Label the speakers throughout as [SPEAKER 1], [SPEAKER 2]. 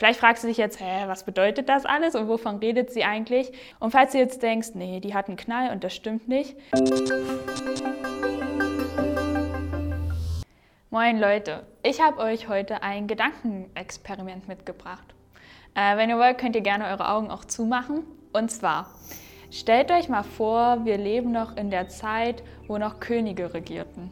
[SPEAKER 1] Vielleicht fragst du dich jetzt, hä, was bedeutet das alles und wovon redet sie eigentlich? Und falls du jetzt denkst, nee, die hat einen Knall und das stimmt nicht. Moin Leute, ich habe euch heute ein Gedankenexperiment mitgebracht. Äh, wenn ihr wollt, könnt ihr gerne eure Augen auch zumachen. Und zwar, stellt euch mal vor, wir leben noch in der Zeit, wo noch Könige regierten.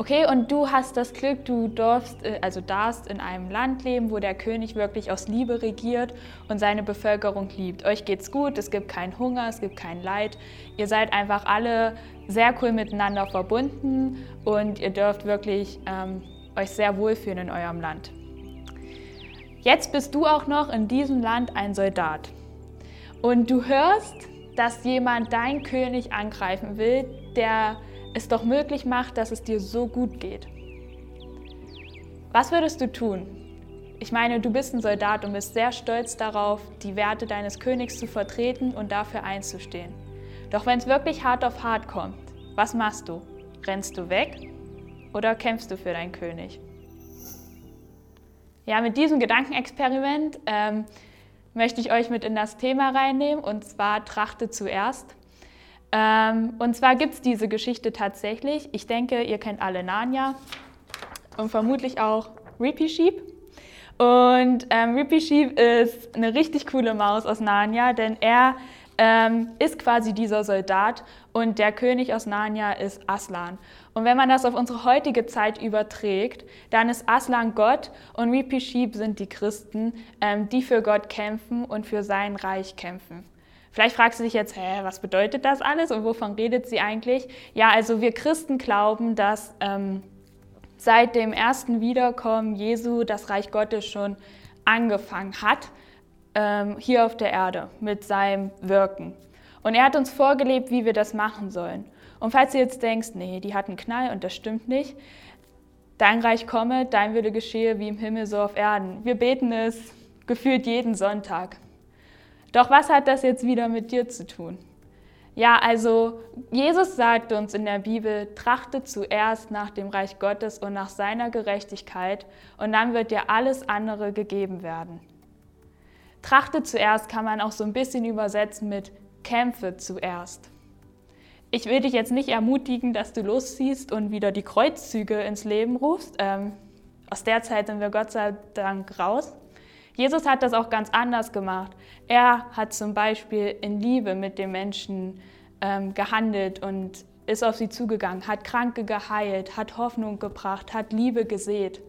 [SPEAKER 1] Okay, und du hast das Glück, du darfst, äh, also darfst in einem Land leben, wo der König wirklich aus Liebe regiert und seine Bevölkerung liebt. Euch geht's gut, es gibt keinen Hunger, es gibt kein Leid. Ihr seid einfach alle sehr cool miteinander verbunden und ihr dürft wirklich ähm, euch sehr wohlfühlen in eurem Land. Jetzt bist du auch noch in diesem Land ein Soldat und du hörst, dass jemand deinen König angreifen will, der es doch möglich macht, dass es dir so gut geht. Was würdest du tun? Ich meine, du bist ein Soldat und bist sehr stolz darauf, die Werte deines Königs zu vertreten und dafür einzustehen. Doch wenn es wirklich hart auf hart kommt, was machst du? Rennst du weg oder kämpfst du für deinen König? Ja, mit diesem Gedankenexperiment ähm, möchte ich euch mit in das Thema reinnehmen und zwar trachte zuerst. Ähm, und zwar gibt es diese Geschichte tatsächlich. Ich denke, ihr kennt alle Narnia und vermutlich auch Rippy Sheep. Und ähm, Rippy Sheep ist eine richtig coole Maus aus Narnia, denn er ähm, ist quasi dieser Soldat und der König aus Narnia ist Aslan. Und wenn man das auf unsere heutige Zeit überträgt, dann ist Aslan Gott und Rippy Sheep sind die Christen, ähm, die für Gott kämpfen und für sein Reich kämpfen. Vielleicht fragst du dich jetzt, hä, was bedeutet das alles und wovon redet sie eigentlich? Ja, also wir Christen glauben, dass ähm, seit dem ersten Wiederkommen Jesu das Reich Gottes schon angefangen hat, ähm, hier auf der Erde mit seinem Wirken. Und er hat uns vorgelebt, wie wir das machen sollen. Und falls du jetzt denkst, nee, die hat einen Knall und das stimmt nicht, dein Reich komme, dein Wille geschehe wie im Himmel so auf Erden. Wir beten es gefühlt jeden Sonntag. Doch was hat das jetzt wieder mit dir zu tun? Ja, also Jesus sagt uns in der Bibel, trachte zuerst nach dem Reich Gottes und nach seiner Gerechtigkeit und dann wird dir alles andere gegeben werden. Trachte zuerst kann man auch so ein bisschen übersetzen mit kämpfe zuerst. Ich will dich jetzt nicht ermutigen, dass du losziehst und wieder die Kreuzzüge ins Leben rufst. Ähm, aus der Zeit sind wir Gott sei Dank raus. Jesus hat das auch ganz anders gemacht. Er hat zum Beispiel in Liebe mit den Menschen ähm, gehandelt und ist auf sie zugegangen, hat Kranke geheilt, hat Hoffnung gebracht, hat Liebe gesät.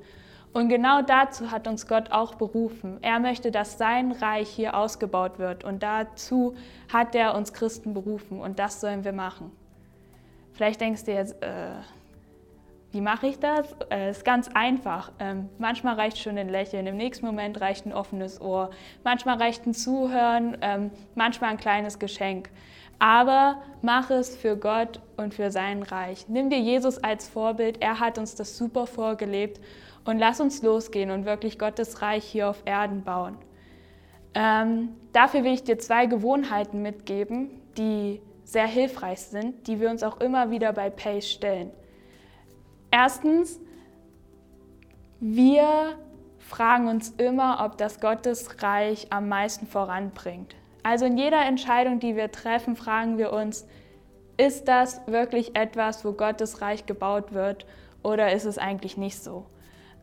[SPEAKER 1] Und genau dazu hat uns Gott auch berufen. Er möchte, dass sein Reich hier ausgebaut wird. Und dazu hat er uns Christen berufen. Und das sollen wir machen. Vielleicht denkst du jetzt, äh, wie mache ich das? Äh, ist ganz einfach. Ähm, manchmal reicht schon ein Lächeln, im nächsten Moment reicht ein offenes Ohr, manchmal reicht ein Zuhören, ähm, manchmal ein kleines Geschenk. Aber mach es für Gott und für sein Reich. Nimm dir Jesus als Vorbild, er hat uns das super vorgelebt und lass uns losgehen und wirklich Gottes Reich hier auf Erden bauen. Ähm, dafür will ich dir zwei Gewohnheiten mitgeben, die sehr hilfreich sind, die wir uns auch immer wieder bei Pace stellen. Erstens, wir fragen uns immer, ob das Gottesreich am meisten voranbringt. Also in jeder Entscheidung, die wir treffen, fragen wir uns, ist das wirklich etwas, wo Gottes Reich gebaut wird oder ist es eigentlich nicht so?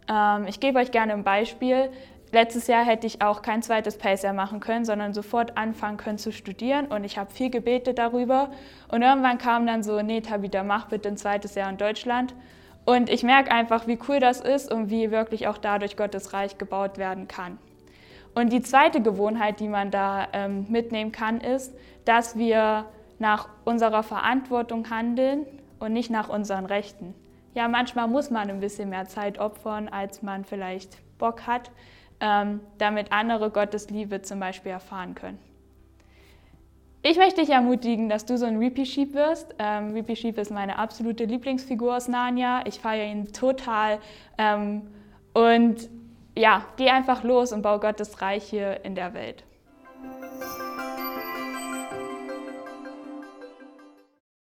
[SPEAKER 1] Ähm, ich gebe euch gerne ein Beispiel. Letztes Jahr hätte ich auch kein zweites Pacer machen können, sondern sofort anfangen können zu studieren und ich habe viel gebetet darüber. Und irgendwann kam dann so, nee, Tabitha, mach bitte ein zweites Jahr in Deutschland. Und ich merke einfach, wie cool das ist und wie wirklich auch dadurch Gottes Reich gebaut werden kann. Und die zweite Gewohnheit, die man da ähm, mitnehmen kann, ist, dass wir nach unserer Verantwortung handeln und nicht nach unseren Rechten. Ja, manchmal muss man ein bisschen mehr Zeit opfern, als man vielleicht Bock hat, ähm, damit andere Gottes Liebe zum Beispiel erfahren können. Ich möchte dich ermutigen, dass du so ein Reapy Sheep wirst. Ähm, Reapy Sheep ist meine absolute Lieblingsfigur aus Narnia. Ich feiere ihn total. Ähm, und ja, geh einfach los und bau Gottes Reich hier in der Welt.